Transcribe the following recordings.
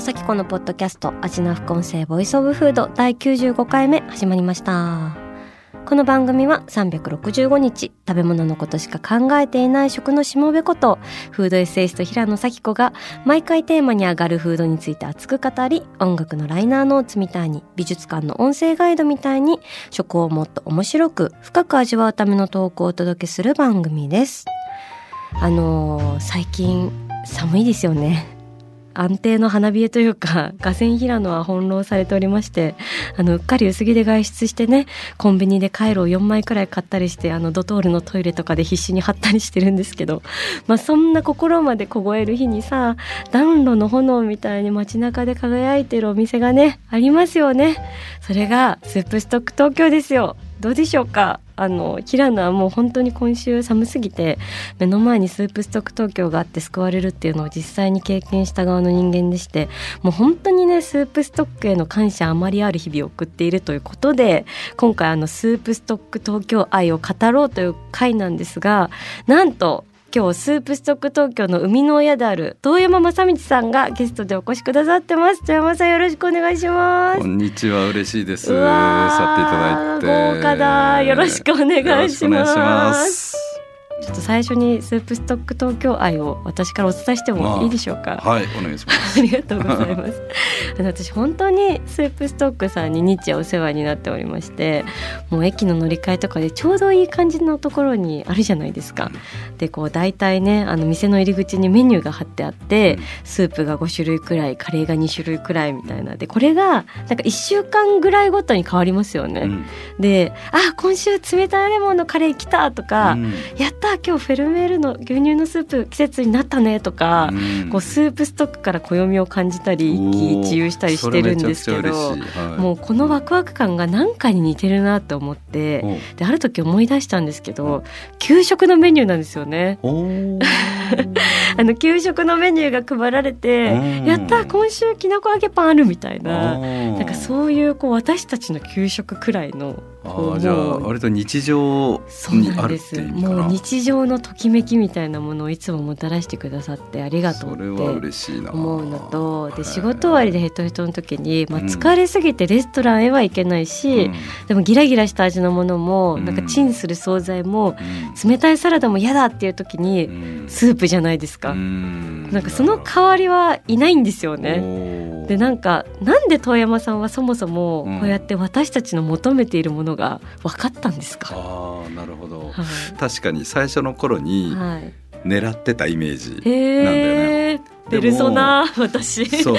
紗季子のポッドキャスト味な副音声 Voice of Food 第95回目始まりました。この番組は365日食べ物のことしか考えていない食のしもべことフードエッセイスト平野紗季子が毎回テーマに上がるフードについて熱く語り音楽のライナーノーツみたいに美術館の音声ガイドみたいに食をもっと面白く深く味わうためのトークをお届けする番組です。あのー最近寒いですよね。安定の花冷えというか 河川平野は翻弄されておりましてあのうっかり薄着で外出してねコンビニでカイロを4枚くらい買ったりしてあのドトールのトイレとかで必死に貼ったりしてるんですけど、まあ、そんな心まで凍える日にさ暖炉の炎みたいに街中で輝いてるお店がねありますよね。それがスープストック東京ですよ。どうでしょうか？あの平野はもう本当に今週寒すぎて目の前にスープストック東京があって救われるっていうのを実際に経験した側の人間でしてもう本当にねスープストックへの感謝あまりある日々を送っているということで今回あのスープストック東京愛を語ろうという回なんですがなんと今日スープストック東京の生みの親である遠山正道さんがゲストでお越しくださってます。遠山さんよろしくお願いします。こんにちは嬉しいです。うわー去っていただいて。豪華だ。よろしくお願いしますと最初にスープストック東京愛を私からお伝えしてもいいでしょうか、はいお願いします。ありがとうございます。あの私本当にスープストックさんに日夜お世話になっておりまして、もう駅の乗り換えとかでちょうどいい感じのところにあるじゃないですか。でこう大体ねあの店の入り口にメニューが貼ってあって、うん。スープが5種類くらい、カレーが2種類くらいみたいな。で、これがなんか1週間ぐらいごとに変わりますよね。うん。で、あ今週冷たいレモンのカレー来たとか、うん。やった今日フェルメールの牛乳のスープ季節になったねとか。うんこうスープストックから暦を感じたり一喜一憂したりしてるんですけどはいもうこのワクワク感が何かに似てるなと思っておである時思い出したんですけど給食のメニューなんですよね。あの給食のメニューが配られてうん。やった今週きなこ揚げパンあるみたいな。なんかそういうこう私たちの給食くらいのあじゃあ割と日常にあるっていうもう日常のときめきみたいなものをいつももたらしてくださってありがとうってそれは嬉しいな。思うのとで仕事終わりでヘトヘトの時に、まあ、うん疲れすぎてレストランへは行けないし、うん。でもギラギラした味のものも、うん。なんかチンする惣菜もうん。冷たいサラダも嫌だっていう時に、うん。スープじゃないですか、うん。なんかその代わりはいないんですよね。でなんかなんで遠山さんはそもそもうん。こうやって私たちの求めているものが分かったんですか、ああなるほど。は確かに最初の頃いにはい、狙ってたイメージへなんだよえ、ねペルソナ私。そう。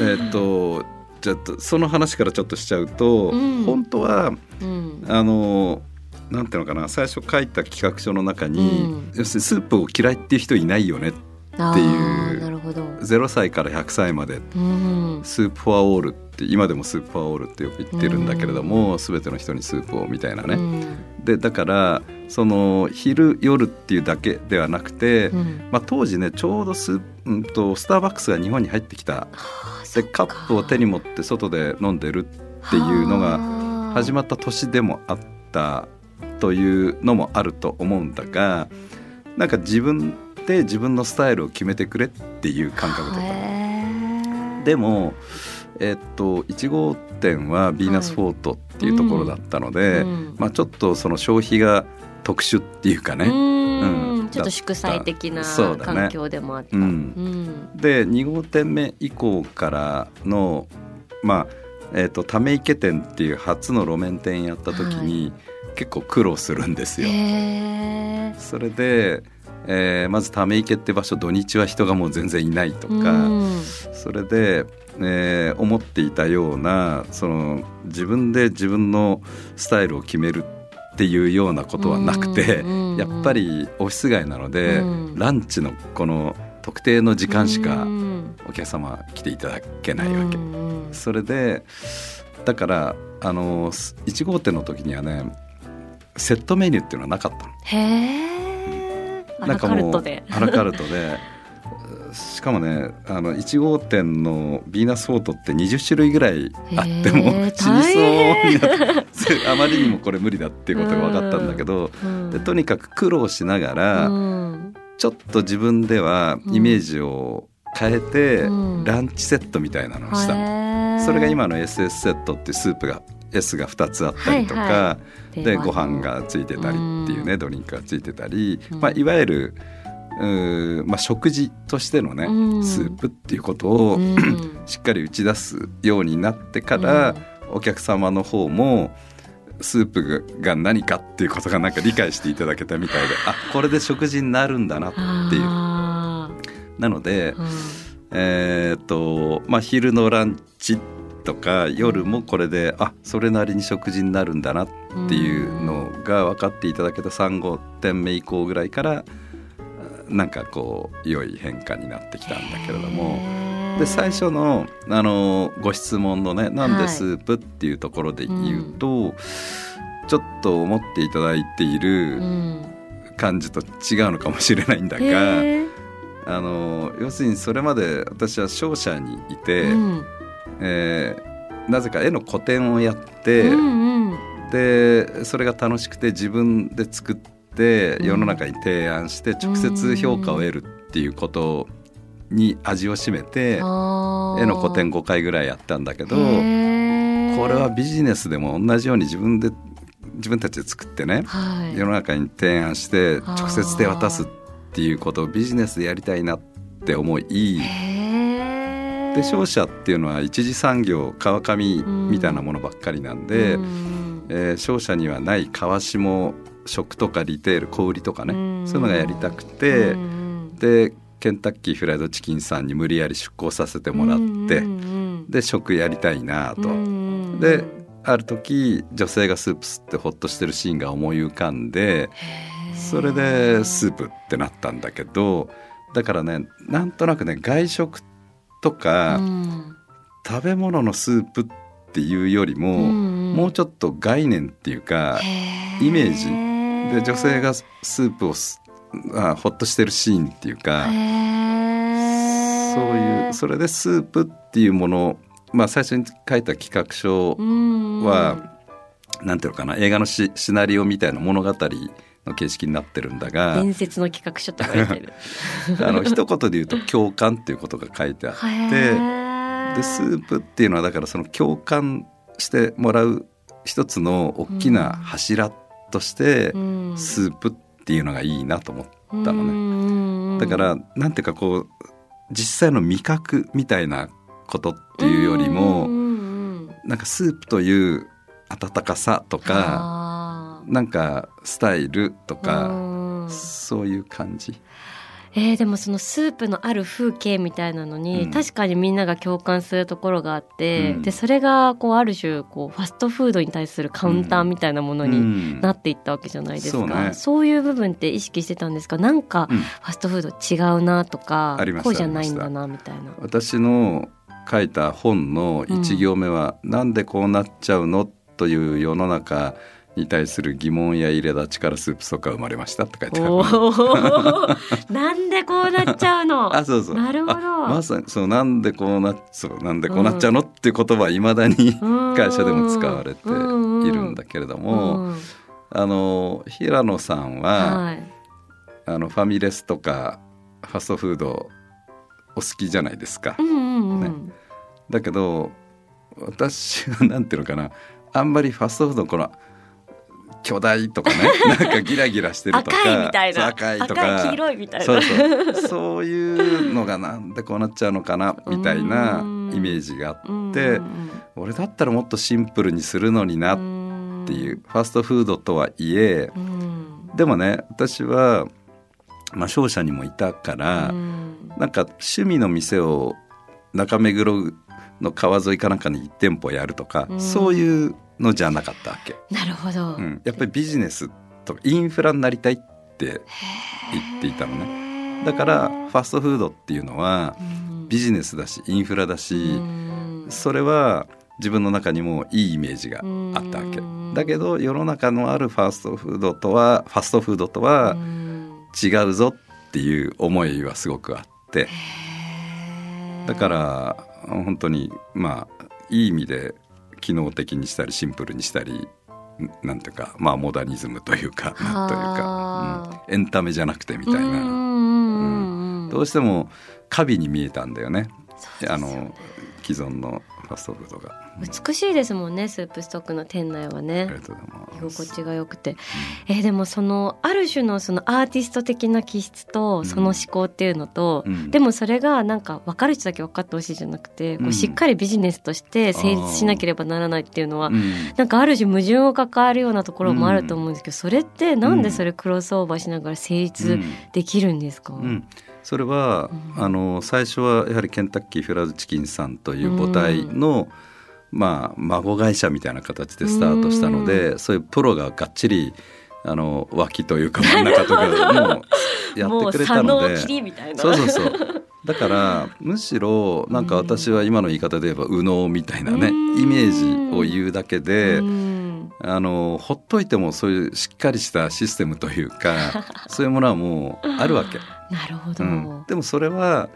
えっとじゃあとその話からちょっとしちゃうと、うん。本当はうん。あのなんていうのかな最初書いた企画書の中に、うん。要するにスープを嫌いっていう人いないよねあっていうーなるほど、0歳から100歳まで。うん、スープフォアオールって今でもスープフォアオールってよく言ってるんだけれども、全ての人にスープをみたいなね、うん。でだからその昼夜っていうだけではなくて、うん。まあ、当時ねちょうどス,、うん、とスターバックスが日本に入ってきた。でカップを手に持って外で飲んでるっていうのが始まった年でもあったというのもあると思うんだがなんか自分で自分のスタイルを決めてくれっていう感覚だったの。でもえっと1号店はヴィーナスフォートっていうところだったので、うん。まあ、ちょっとその消費が特殊っていうかね、うん。うん。ちょっと祝祭的な環境でもあった。うん。うん。で2号店目以降からのまあえー、とため池店っていう初の路面店やった時に、結構苦労するんですよ。それで、えーまずため池って場所土日は人がもう全然いないとか、うん。それで、えー思っていたようなその自分で自分のスタイルを決めるっていうようなことはなくて、やっぱりオフィス街なので、うん。ランチのこの特定の時間しかうん。お客様来ていただけないわけ。うんそれでだからあの1号店の時にはねセットメニューっていうのはなかったの。へえアラカルトで。アラカルトで。しかもねあの1号店のヴィーナスフォートって20種類ぐらいあっても死にそうになってあまりにもこれ無理だっていうことが分かったんだけど、うん。でとにかく苦労しながら、うん。ちょっと自分ではイメージを変えて、うん。ランチセットみたいなのをしたの。それが今の SS セットっていうスープが S が2つあったりとか、はいはで定番の。ご飯がついてたりっていうね、うん。ドリンクがついてたり、うん。まあ、いわゆるうーまあ、食事としてのね、うん。スープっていうことを、うん。しっかり打ち出すようになってから、お客様の方もスープが何かっていうことがなんか理解していただけたみたいで あこれで食事になるんだなっていう。あなので、ーうん。えーっとまあ、昼のランチとか夜もこれであそれなりに食事になるんだなっていうのが分かっていただけた3号店目以降ぐらいからなんかこう良い変化になってきたんだけれども。で最初のあのご質問のね「なんでスープ?」っていうところで言うと、ちょっと思っていただいているうん。感じと違うのかもしれないんだが。あの要するにそれまで私は商社にいて、うんえーなぜか絵の個展をやって、うんうん。でそれが楽しくて自分で作ってうん。世の中に提案して直接評価を得るっていうことに味を占めて、あー。絵の個展5回ぐらいやったんだけどへこーれはビジネスでも同じように自分で自分たちで作ってねはい。世の中に提案して直接手渡すっていうことをビジネスでやりたいなって思い。で商社っていうのは一次産業川上みたいなものばっかりなんで、うんえー商社にはない川下食とかリテール小売りとかね、うんそういうのがやりたくて、うんでケンタッキーフライドチキンさんに無理やり出向させてもらって、で食やりたいなと。うんである時女性がスープ吸ってほっとしてるシーンが思い浮かんでそれでスープってなったんだけどだからねなんとなくね外食とか、うん食べ物のスープっていうよりも、もうちょっと概念っていうか、イメージ。で女性がスープをすあほっとしてるシーンっていうか、そういうそれでスープっていうものまあ最初に書いた企画書は、なんていうのかな映画のシシナリオみたいな物語の形式になってるんだが伝説の企画書って書いてる。あの一言で言うと共感っていうことが書いてあって。でスープっていうのはだからその共感してもらう一つの大きな柱としてうん。スープっていうのがいいなと思ったのね。ねだからなんていうかこう実際の味覚みたいなことっていうよりもなんかスープという温かさとかなんかスタイルとかそういう感じ？えー、でもそのスープのある風景みたいなのに、うん。確かにみんなが共感するところがあって、うん。でそれがこうある種こうファストフードに対するカウンターみたいなものにうん。なっていったわけじゃないですか、そうね。そういう部分って意識してたんですか？なんかうんファストフード違うなとか、こうじゃないんだなみたいな。私の書いた本の一行目は、なんでこうなっちゃうの？という世の中に対する疑問や苛立ちからスープソカ生まれましたって書いてある。なんでこうなっちゃうの？あそうそう。なるほど。あまさにそうなんでこうなそうなんでこうなっちゃうの、っていう言葉はいまだに 会社でも使われているんだけれども、うん。あの平野さんは、はい。あのファミレスとかファストフードお好きじゃないですか。ね。だけど私はなんていうのかな。あんまりファストフードのこの巨大とかね。なんかギラギラしてるとか。赤いみたいそうな赤いとか。赤い黄色いみたいな。そうそう。そういうのがなんでこうなっちゃうのかな みたいなイメージがあって俺だったらもっとシンプルにするのになっていう。ファストフードとはいえうん。でもね私は、まあ、商社にもいたから、うん。なんか趣味の店を中目黒の川沿いかなんかに1店舗やるとか、うん。そういうのじゃなかったわけ、なるほど、うん、やっぱりビジネスとかインフラになりたいって言っていたのね。だからファストフードっていうのはビジネスだしインフラだしそれは自分の中にもいいイメージがあったわけ。だけど世の中のあるファストフードとはファストフードとは違うぞっていう思いはすごくあって。だから本当にまあいい意味で機能的にしたりシンプルにしたりなんていうかまあモダニズムというかなんというか、うん、エンタメじゃなくてみたいな、うん、どうしても華美に見えたんだよね、ね、あの既存のファストフードが。美しいですもんねスープストックの店内はね。居心地が良くて、うん、えー、でもそのある種のそのアーティスト的な気質とその思考っていうのと、うん、でもそれがなんか分かる人だけ分かってほしいじゃなくて、うん、こうしっかりビジネスとして成立しなければならないっていうのは、うん、なんかある種矛盾を抱えるようなところもあると思うんですけど、それってなんでそれクロスオーバーしながら成立できるんですか、それは、あの最初はやはりケンタッキーフライドチキンさんという母体の、まあ、孫会社みたいな形でスタートしたのでそういうプロががっちりあの脇というか真ん中とか もやってくれたので。そうそうそう。だから むしろなんか私は今の言い方で言えば右脳みたいなねイメージを言うだけであのほっといてもそういうしっかりしたシステムというか そういうものはもうあるわけ。なるほど、うん、でもそれは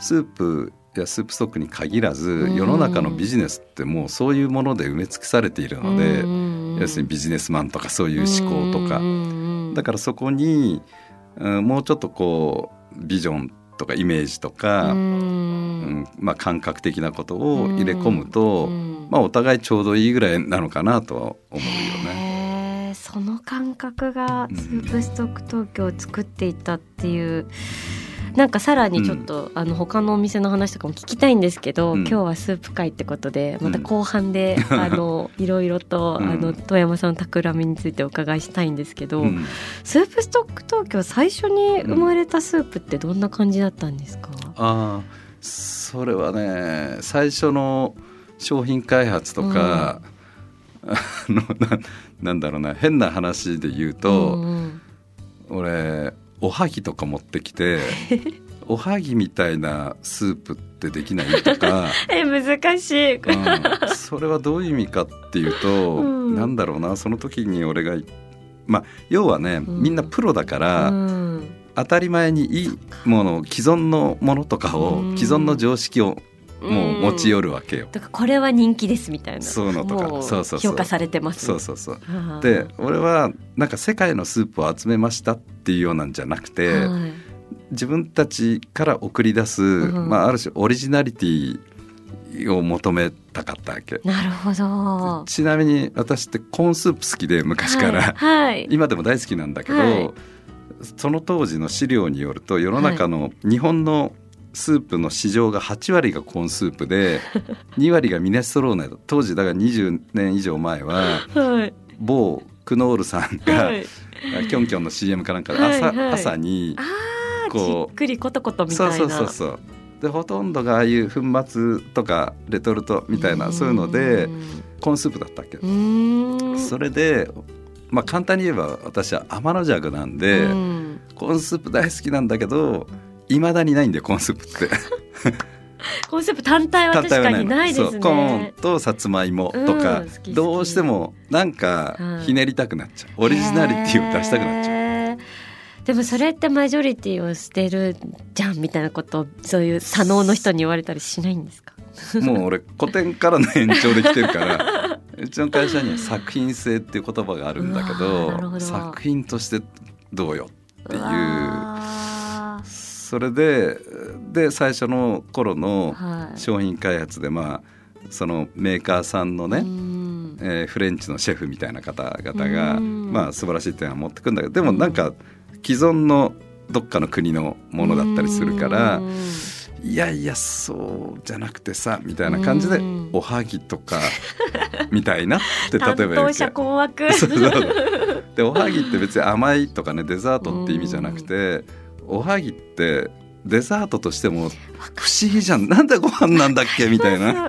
スープやスープストックに限らず世の中のビジネスってもうそういうもので埋め尽くされているので要するにビジネスマンとかそういう思考とか。だからそこに、うん、もうちょっとこうビジョンとかイメージとか、うん、まあ、感覚的なことを入れ込むと、まあ、お互いちょうどいいぐらいなのかなとは思うよね。その感覚がスープストック東京を作っていたっていう、なんかさらにちょっと、うん、あの他のお店の話とかも聞きたいんですけど、うん、今日はスープ会ってことでまた後半で、うん、あの いろいろと、あの富山さんの企みについてお伺いしたいんですけど、スープストック東京最初に生まれたスープってどんな感じだったんですか、あそれはね最初の商品開発とか、あの ななんだろうな変な話で言うと、うんうん、俺おはぎとか持ってきて おはぎみたいなスープってできないとか。え難しい、うん、それはどういう意味かっていうと、うん、なんだろうなその時に俺がまあ要はね、みんなプロだから、うん、当たり前にいいもの既存のものとかを、既存の常識をもう持ち寄るわけよ。だからこれは人気ですみたいな。そうのとか、そうそう評価されてます。そうそうそう。で、俺はなんか世界のスープを集めましたっていうようなんじゃなくて、はい、自分たちから送り出す、うん、まあある種オリジナリティを求めたかったわけ。なるほど。ちなみに私ってコーンスープ好きで昔から、はいはい、今でも大好きなんだけど、その当時の資料によると世の中の日本のスープの市場が8割がコーンスープで 2割がミネストローネ当時だから20年以上前は、はい、某クノールさんが、はい、キョンキョンの CM かなんかで朝朝にこうじっくりコトコトみたいな。そうそうそうそう。でほとんどがああいう粉末とかレトルトみたいなそういうのでコーンスープだったっけ。それでまあ簡単に言えば私は天の弱なんでコーンスープ大好きなんだけどいまだにないんだよコーンスープって。コーンスープ単体は確かにないですね。コーンとさつまいもとか、うん、どうしてもなんかひねりたくなっちゃう、オリジナリティを出したくなっちゃう。でもそれってマジョリティを捨てるじゃんみたいなことをそういう左脳の人に言われたりしないんですか？もう俺古典からの延長で来てるからうちの会社には作品性っていう言葉があるんだけど作品としてどうよっていう。それでで最初の頃の商品開発で、まあそのメーカーさんのね、えー、フレンチのシェフみたいな方々が、まあ素晴らしい点は持ってくんだけどでもなんか既存のどっかの国のものだったりするから。いやいやそうじゃなくてさみたいな感じでおはぎとかみたいなって 例えば言うけ困惑。でおはぎって別に甘いとかねデザートって意味じゃなくておはぎってデザートとしても不思議じゃん。なんでご飯なんだっけみたいな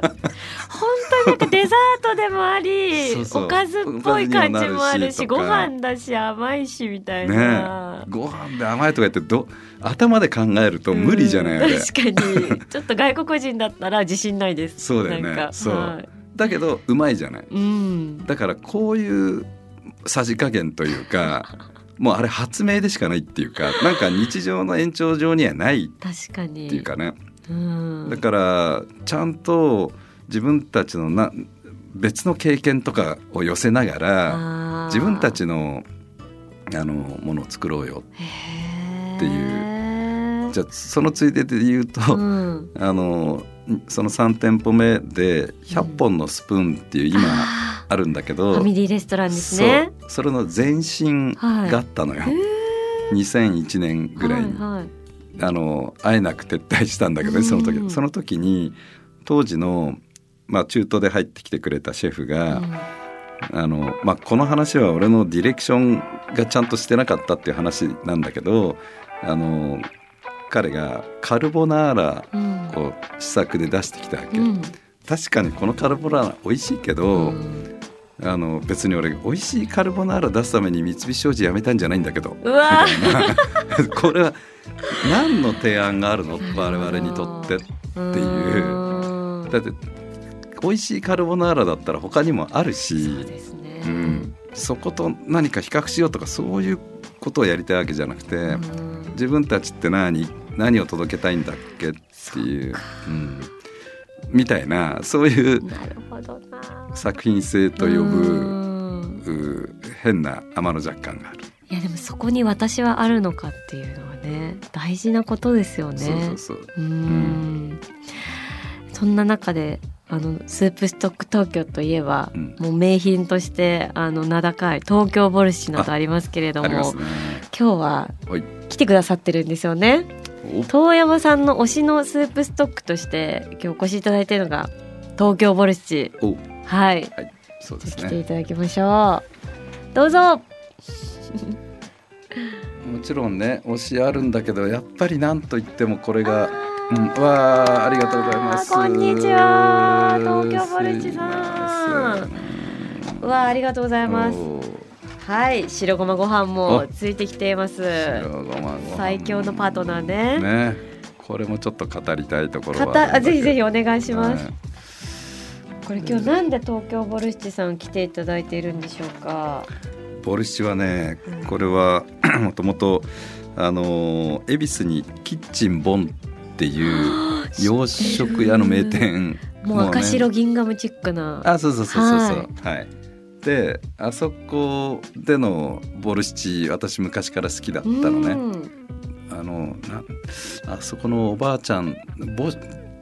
なんかデザートでもありおかずっぽい感じもあるしご飯だし甘いしみたいね。な、ご飯で甘いとか言ってど頭で考えると無理じゃない 確かに。ちょっと外国人だったら自信ないです。そうだよね。そう。はい。だけどうまいじゃない。うん。だからこういうさじ加減というか もうあれ発明でしかないっていうかなんか日常の延長上にはないっ確かにていうかね。うん。だからちゃんと自分たちのな別の経験とかを寄せながら自分たちのあのものを作ろうよ。っていう。じゃあそのついでで言うと、うん、あのその3店舗目で100本のスプーンっていう今ああるんだけーど、ファミリーレストランですね。それの前身があったのよ、へー。2001年ぐらいに、はいはい。あの会えなく撤退したんだけどねその時。うん。その時に当時の、まあ、中東で入ってきてくれたシェフが、あのまあ、この話は俺のディレクションがちゃんとしてなかったっていう話なんだけどあの彼がカルボナーラうん。を試作で出してきたわけ、うん。確かにこのカルボナーラ美味しいけど、うん。あの別に俺美味しいカルボナーラ出すために三菱商事辞めたんじゃないんだけど。うわ。みたいなこれは何の提案があるの？我々にとってっていう。だって美味しいカルボナーラだったら他にもあるしそうですね、うん、そこと何か比較しようとかそういうことをやりたいわけじゃなくて、うん。自分たちって何何を届けたいんだっけっていう、うん、みたいなそういう作品性と呼ぶ変な天の若干がある。いやでもそこに私はあるのかっていうのはね大事なことですよね。そうそうそう。うーん。そんな中であのスープストック東京といえば、うん。もう名品としてあの名高い東京ボルシチなどありますけれども、ね。今日ははい。来てくださってるんですよね。お。遠山さんの推しのスープストックとして今日お越しいただいているのが東京ボルシはい。はい。そうです来ていね。ただきましょう。どうぞ。もちろんね推しあるんだけどやっぱりなんといってもこれが。うん、わあありがとうございます。こんにちは。東京ボルシチさんわありがとうございます。はい白ごまご飯もお。ついてきています。白ごまご飯。最強のパートナーね。ね。これもちょっと語りたいところはぜひぜひおお願いします、はいこれ今日なんで東京ボルシチさん来ていただいているんでしょうか？ボルシチはねうん。これはもともとあのー恵比寿にキッチンボンっていう洋食屋の名店。もう赤白ね銀ガムチックな。あそうそうそうそうそう。ははい、であそこでのボルシチ私昔から好きだったのね。うん。あのなあそこのおばあちゃんボ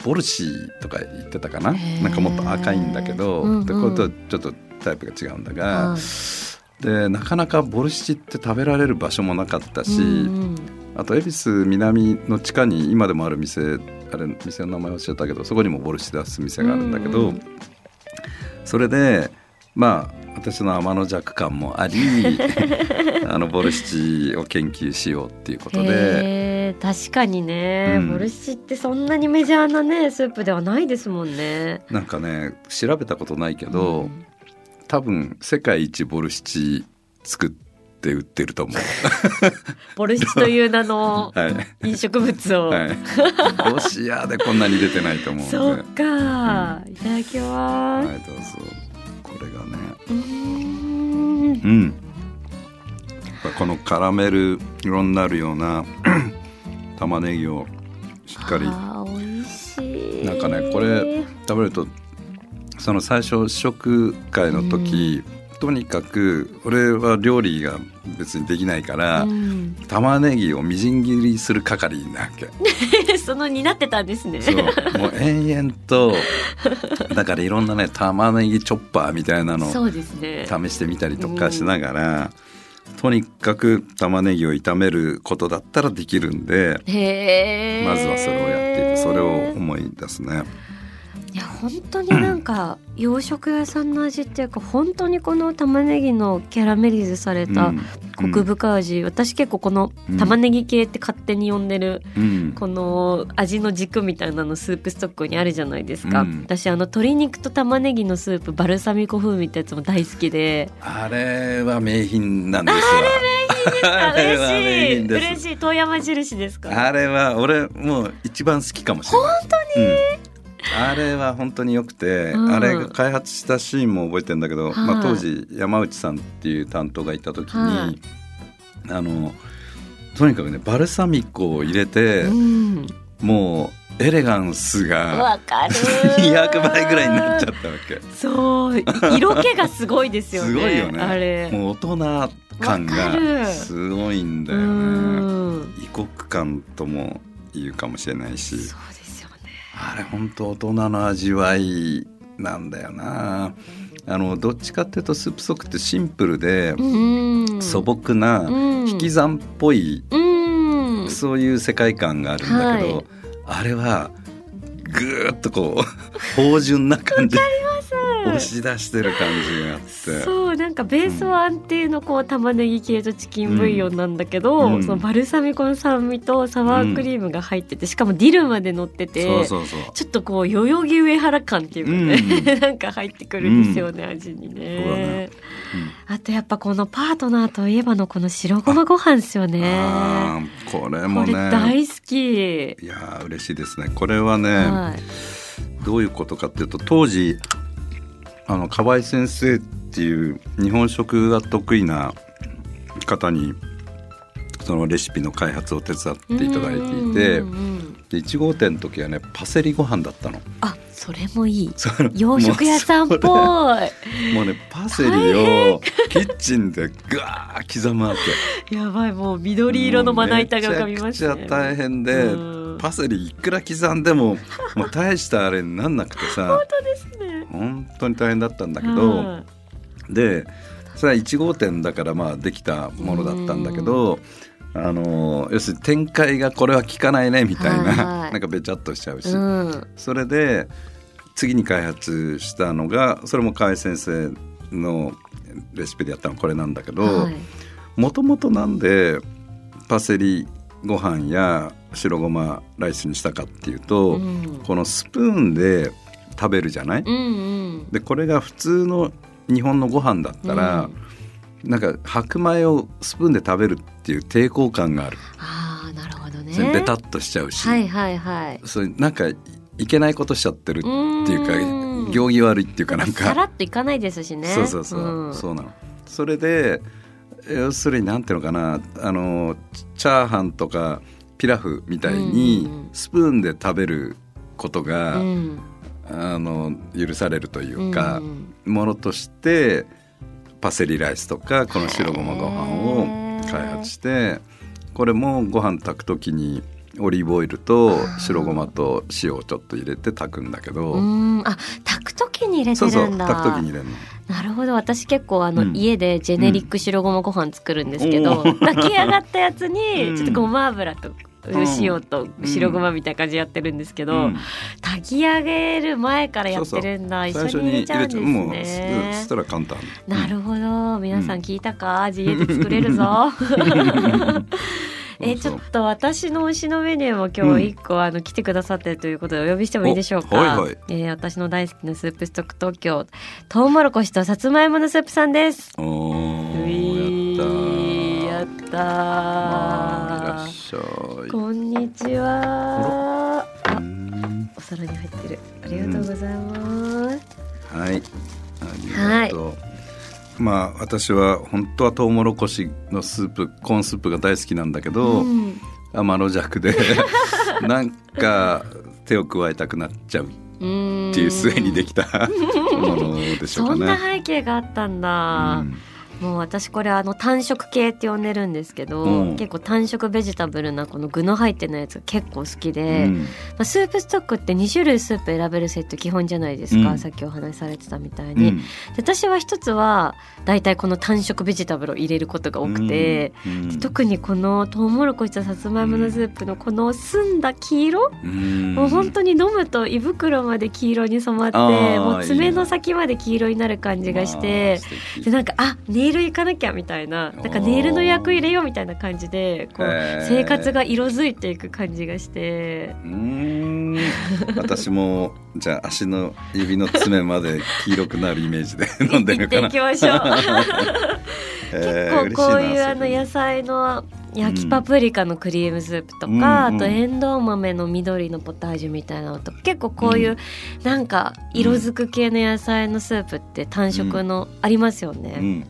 ボルシーとか言ってたかな？なんかもっと赤いんだけど、うんうん。でこれとちょっとタイプが違うんだが、はいでなかなかボルシチって食べられる場所もなかったし、うんあと恵比寿南の地下に今でもある店あれ店の名前忘れたけどそこにもボルシチ出す店があるんだけど、うん。うんそれでまあ私の天の弱感もあり あのボルシチを研究しようっていうことで。確かにね、うん。ボルシチってそんなにメジャーなねスープではないですもんね。なんかね調べたことないけど、うん。多分世界一ボルシチ作って売ってると思う。ボルシチという名の はい。飲食物を、はい、ロシアでこんなに出てないと思うそっので。か、いただきます、はい、どうぞ。これがね、うーん。うん。このカラメル色になるような 玉ねぎをしっかり。あー美味しい。なんかねこれ食べると、その最初試食会の時、とにかく俺は料理が別にできないから、うん。玉ねぎをみじん切りする係なわけ。そのになってたんですね。そう。もう延々とだからいろんなね玉ねぎチョッパーみたいなのをそうですね。試してみたりとかしながら、とにかく玉ねぎを炒めることだったらできるんでまずはそれをやっていくそれを思い出すね。いや本当になんか 洋食屋さんの味っていうか本当にこの玉ねぎのキャラメリゼされたコク深い味、私結構この玉ねぎ系って勝手に呼んでる、この味の軸みたいなのスープストックにあるじゃないですか、うん、私あの鶏肉と玉ねぎのスープバルサミコ風味ってやつも大好きで。あれは名品なんですよあれ名品です。か嬉しい。嬉しい。遠山印ですか？あれは俺もう一番好きかもしれない。本当に、うんあれは本当によくて、うん、あれが開発したシーンも覚えてるんだけど、はい、まあ、当時山内さんっていう担当がいた時に、はい、あのとにかくねバルサミコを入れて、うん、もうエレガンスが200 倍ぐらいになっちゃったわけ。そう。色気がすごいですよねすごいよね。あれ。もう大人感がすごいんだよね。異国感とも言うかもしれないし。そうあれ本当大人の味わいなんだよな。あのどっちかっていうとスープソクってシンプルで素朴な引き算っぽいそういう世界観があるんだけど、はい、あれはぐーっとこう芳醇な感じ押し出してる感じがあって。そうなんかベースは安定のこう玉ねぎ系とチキンブイヨンなんだけど、うん、そのバルサミコの酸味とサワークリームが入ってて、しかもディルまで乗ってて、うん、そうそうそう。ちょっとこう代々木上原感っていうかね、うん、なんか入ってくるんですよね、味にね。ね。あとやっぱこのパートナーといえばのこの白ごまご飯ですよね。これもね。大好き。いや嬉しいですね。これはね、はい、どういうことかっていうと当時あの河合先生っていう日本食が得意な方にそのレシピの開発を手伝っていただいていてで1号店の時はねパセリご飯だったの。あそれもいい。洋食屋さんっぽい。もうねパセリをキッチンでガー刻むわけやばいもう緑色のまな板が浮かびました、ね、めちゃ大変でパセリいくら刻んでも もう大したあれになんなくてさ。本当ですね。本当に大変だったんだけどでそれは1号店だからまあできたものだったんだけどあの要するに展開がこれは効かないねみたいな なんかべちゃっとしちゃうし、うん、それで次に開発したのがそれも河合先生のレシピでやったのこれなんだけどもともとなんでパセリご飯や白ごまライスにしたかっていうと、うん、このスプーンで食べるじゃない、うんうん、でこれが普通の日本のご飯だったら、うん、なんか白米をスプーンで食べるっていう抵抗感がある。あなるほどね。ベタっとしちゃうし、はいはいはい、それなんかいけないことしちゃってるっていうか行儀悪いっていうかなんか。さらっといかないですしね。そうそうそう、うん、そうなの。それで要するになんていうのかな。あのチャーハンとかピラフみたいにスプーンで食べることが、うん、あの許されるというか、うん、ものとしてパセリライスとかこの白ごまご飯を開発してこれもご飯炊く時にオリーブオイルと白ごまと塩をちょっと入れて炊くんだけど。あ炊く時に入れてるんだ。そうそう炊く時に入れるの。なるほど。私結構あの、うん、家でジェネリック白ごまご飯作るんですけど、うん、炊き上がったやつにちょっとごま油と塩と白ごまみたいな感じでやってるんですけど、うん、炊き上げる前からやってるんだ。一緒に入れちゃうんですね。そしたら簡単。なるほど。皆さん聞いたか、味家で作れるぞ。えちょっと私の推しのメニューも今日一個、あの来てくださってるということでお呼びしてもいいでしょうか、はいはい、えー、私の大好きなスープストック東京トウモロコシとさつまいものスープさんです。おやったまあ、こんにちは。あお皿に入ってる。ありがとうございます、はい。ありがとう、はいまあ私は本当はトウモロコシのスープコーンスープが大好きなんだけど、うん、天の弱で なんか手を加えたくなっちゃうっていう末にできたものでしょうかね。そんな背景があったんだ。うんもう私これあの単色系って呼んでるんですけど、うん。結構単色ベジタブルなこの具の入ってないやつが結構好きうで、ん。まあ、スープストックって2種類スープ選べるセット基本じゃないですか、うん。さっきお話しされてたみたいに、私は一つは大体この単色ベジタブルを入れることが多くて、特にこのトウモロコシとさつまいものスープのこの澄んだ黄色、うん。もう本当に飲むと胃袋まで黄色に染まってもう爪の先まで黄色になる感じがして。でなんかあネイル行かなきゃみたいななんかネイルの予約入れようみたいな感じでこう生活が色づいていく感じがして。うーん。私もじゃあ足の指の爪まで黄色くなるイメージで 飲んでみきましょう。えー結構こういうあの野菜の焼きパプリカのクリームスープとか、うんあとエンドウ豆の緑のポタージュみたいなのとか結構こういうなんか色づく系の野菜のスープって単色のありますよね、うん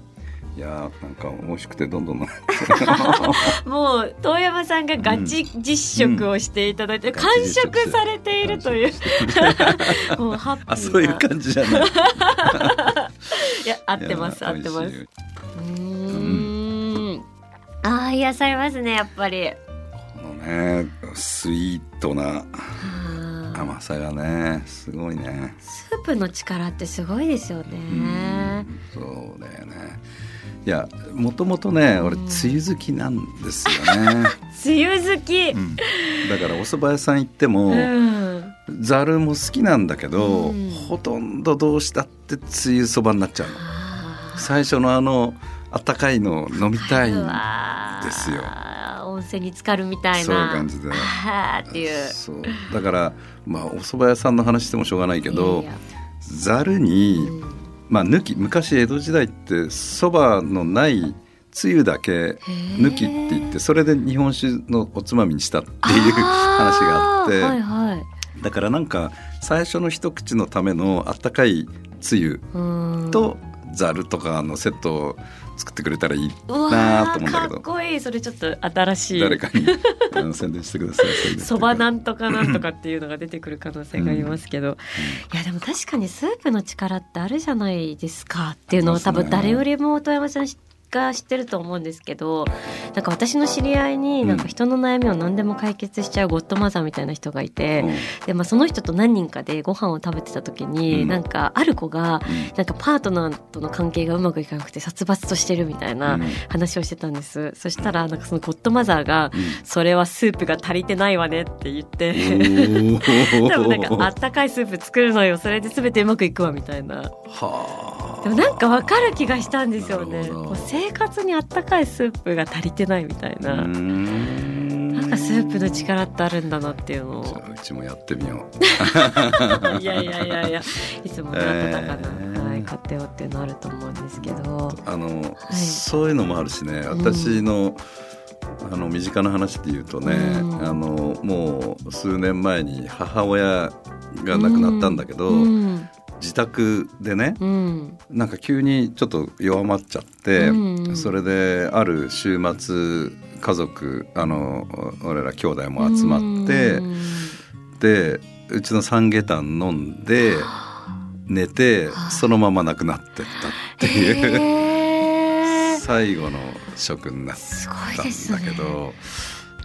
いやーなんか美味しくてどんどん もう遠山さんがガチ実食をしていただいて、うん。完食されているという。もうハッピーな。あそういう感じじゃない。いや合ってます合ってます。うーん。あー癒されますねやっぱり。このねスイートなはあ。甘さがねすごいね。スープの力ってすごいですよね。うんそうだよねいやもともとね俺うん梅雨好きなんですよね、梅雨好き。うん。だからお蕎麦屋さん行っても、うん。ざるも好きなんだけど、うん。ほとんどどうしたって梅雨そばになっちゃうの。最初のあのあったかいの飲みたい、うわーですよ。温泉に浸かるみたいな。そういう感じで。っていう。そう。だからまあお蕎麦屋さんの話してもしょうがないけどざるに、うんまあ抜き昔江戸時代ってそばのないつゆだけ抜きって言ってそれで日本酒のおつまみにしたっていう話があって。はいはい。だからなんか最初の一口のためのあったかいつゆうん。とざるとかのセットを作ってくれたらいいなと思うんだーけど。かっこいい。それちょっと新しい。誰かに宣伝してください。そばなんとかなんとかっていうのが出てくる可能性がありますけど、いやでも確かにスープの力ってあるじゃないですか。っていうのを多分誰よりも富山さんが知ってると思うんですけどなんか私の知り合いになんか人の悩みを何でも解決しちゃうゴッドマザーみたいな人がいて、うん。でまあ、その人と何人かでご飯を食べてた時に、うん。なんかある子がうん。なんかパートナーとの関係がうまくいかなくて殺伐としてるみたいなうん。話をしてたんです、そしたらなんかそのゴッドマザーがうん「それはスープが足りてないわね」って言って。多分なんかあったかいスープ作るのよ。それで全てうまくいくわみたいな。はあでもなんかわかる気がしたんですよね。生活にあったかいスープが足りてないみたいうな、ーん。なんかスープの力ってあるんだなっていうのを。うちもやってみよう。いやいやいやいや。いつも温かな、はい、家庭をっていうのあると思うんですけど。あの、い。そういうのもあるしね。私の,、あの身近な話で言うとね、うん。あのもう数年前に母親が亡くなったんだけど、うん自宅でねうん。なんか急にちょっと弱まっちゃって、うんそれである週末家族あの俺ら兄弟も集まって、うんでうちの三下炭飲んで寝てそのまま亡くなってったっていう。最後の食になったんだけど、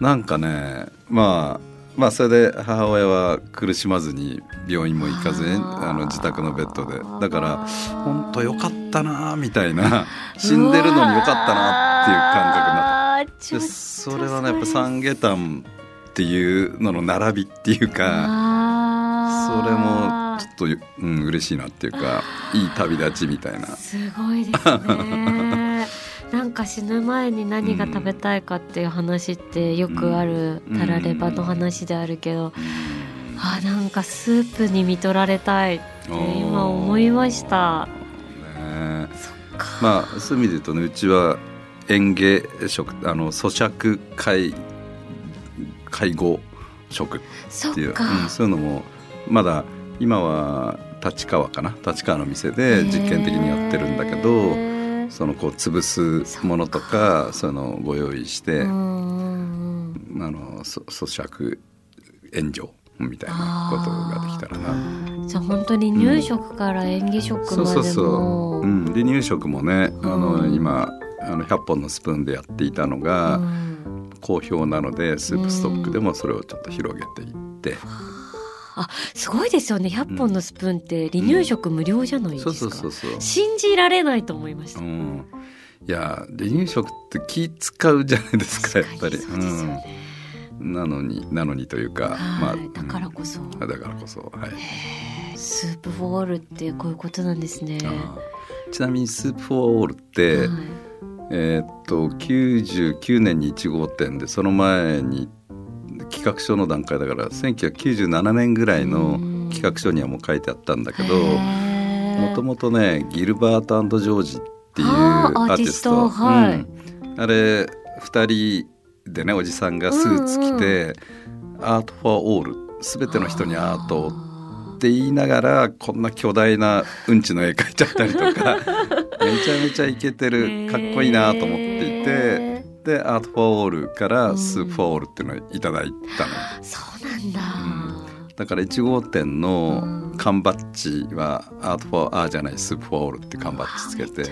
なんかねまあまあそれで母親は苦しまずに病院も行かずにあ。の自宅のベッドで。だから本当よかったなみたいな。死んでるのによかったなっていう感覚になった。それはねやっぱ三下炭っていうのの並びっていうかそれもちょっと、うん、嬉しいなっていうかいい旅立ちみたいな。すごいですねなんか死ぬ前に何が食べたいかっていう話ってよくあるうん。タラレバの話であるけど、あなんかスープに見とられたいって今思いました。まあそういう意味で言うとねうちは園芸食あの咀嚼介介護食っていう、そうん、そういうのもまだ今は立川かな？立川の店で実験的にやってるんだけへどーそのこう潰すものとかそのをご用意して、うあんのそ咀嚼援助みたいなことができたらな。じゃあ本当に入食から演技食までも、そうそうそう、うん、離乳食もね、あのうん。今あの100本のスプーンでやっていたのが、うん。好評なのでスープストックでもそれをちょっと広げていって、あすごいですよね。100本のスプーンって離乳食無料じゃないですか、そうそうそうそう、信じられないと思いました、うん、いや離乳食って気使うじゃないですかやっぱり。確かに。そうですよね、うん、なのになのにというか、まあはいだからこそ、うんだからこそはい。スープフォールってこういうことなんですね。ちなみにスープフォーオールって、はい。えーっと99年に1号店でその前に企画書の段階だから1997年ぐらいの企画書にはもう書いてあったんだけどもともとねギルバートジョージっていうアーティスト。はい。うん。あれ2人でねおじさんがスーツ着て「Art for All」全ての人にアートをって言いながらこんな巨大なうんちの絵描いちゃったりとか めちゃめちゃイケてるかっこいいなと思っていてへで Art for All から Soup for All っていうのをいただいたの。ーそうなんだ、だから1号店の缶バッジは Art for A じゃない Soup for All って缶バッジつけて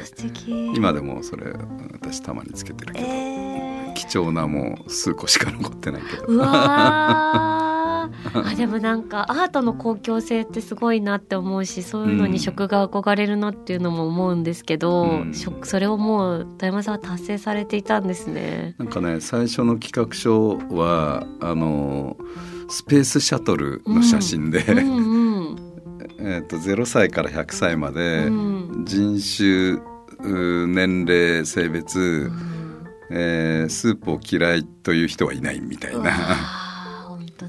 今でもそれ私たまにつけてるけど、えー、貴重なもう数個しか残ってないけど。うわー あでもなんかアートの公共性ってすごいなって思うしそういうのに食が憧れるなっていうのも思うんですけど、うん。食それをもう遠山さんは達成されていたんですね。なんかね最初の企画書はあのスペースシャトルの写真で、うんうん えー、と0歳から100歳まで、うん。人種う年齢性別、えースープを嫌いという人はいないみたいうな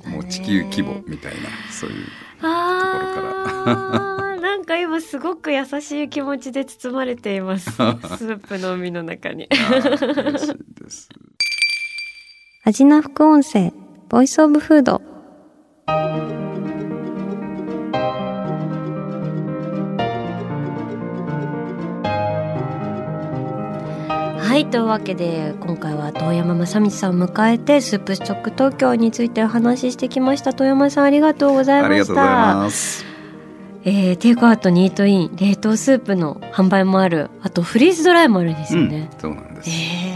もう地球規模みたいなそういうあーなんか今すごく優しい気持ちで包まれています。スープの海の中に。あー嬉しいです。味な副音声 voice of food はいというわけで今回は遠山正道さんを迎えてスープストック東京についてお話ししてきました遠山さんありがとうございありがとうございましたます。えー、テイクアウトにイートイン冷凍スープの販売もあるあとフリーズドライもあるんですよね、うん、そうなんです。えー、い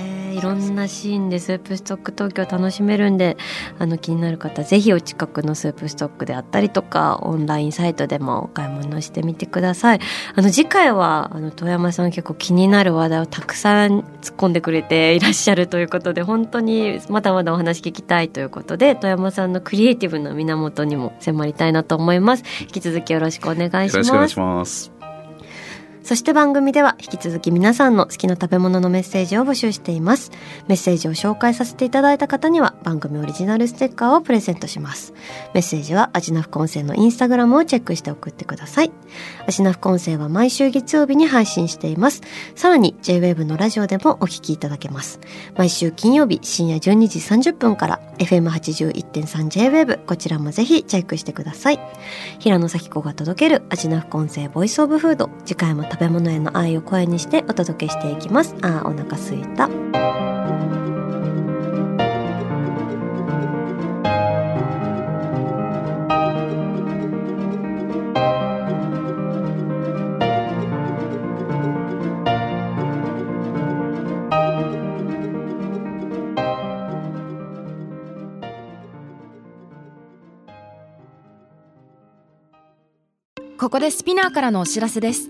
ろんなシーンでスープストック東京楽しめるんであの気になる方ぜひお近くのスープストックであったりとかオンラインサイトでもお買い物してみてください。あの次回はあの遠山さん結構気になる話題をたくさん突っ込んでくれていらっしゃるということで本当にまだまだお話聞きたいということで遠山さんのクリエイティブの源にも迫りたいなと思います。引き続きよろしくお願いします。そして番組では引き続き皆さんの好きな食べ物のメッセージを募集しています。メッセージを紹介させていただいた方には番組オリジナルステッカーをプレゼントします。メッセージはアジナフコンセのインスタグラムをチェックして送ってください。アジナフコンセは毎週月曜日に配信しています。さらに JWAVE のラジオでもお聞きいただけます。毎週金曜日深夜12時30分から FM81.3JWAVE こちらもぜひチェックしてください。平野咲子が届けるアジナフコンセボイスオブフード次回も食べ物への愛を声にしてお届けしていきます。あーお腹すいた。ここで SPINEARからのお知らせです。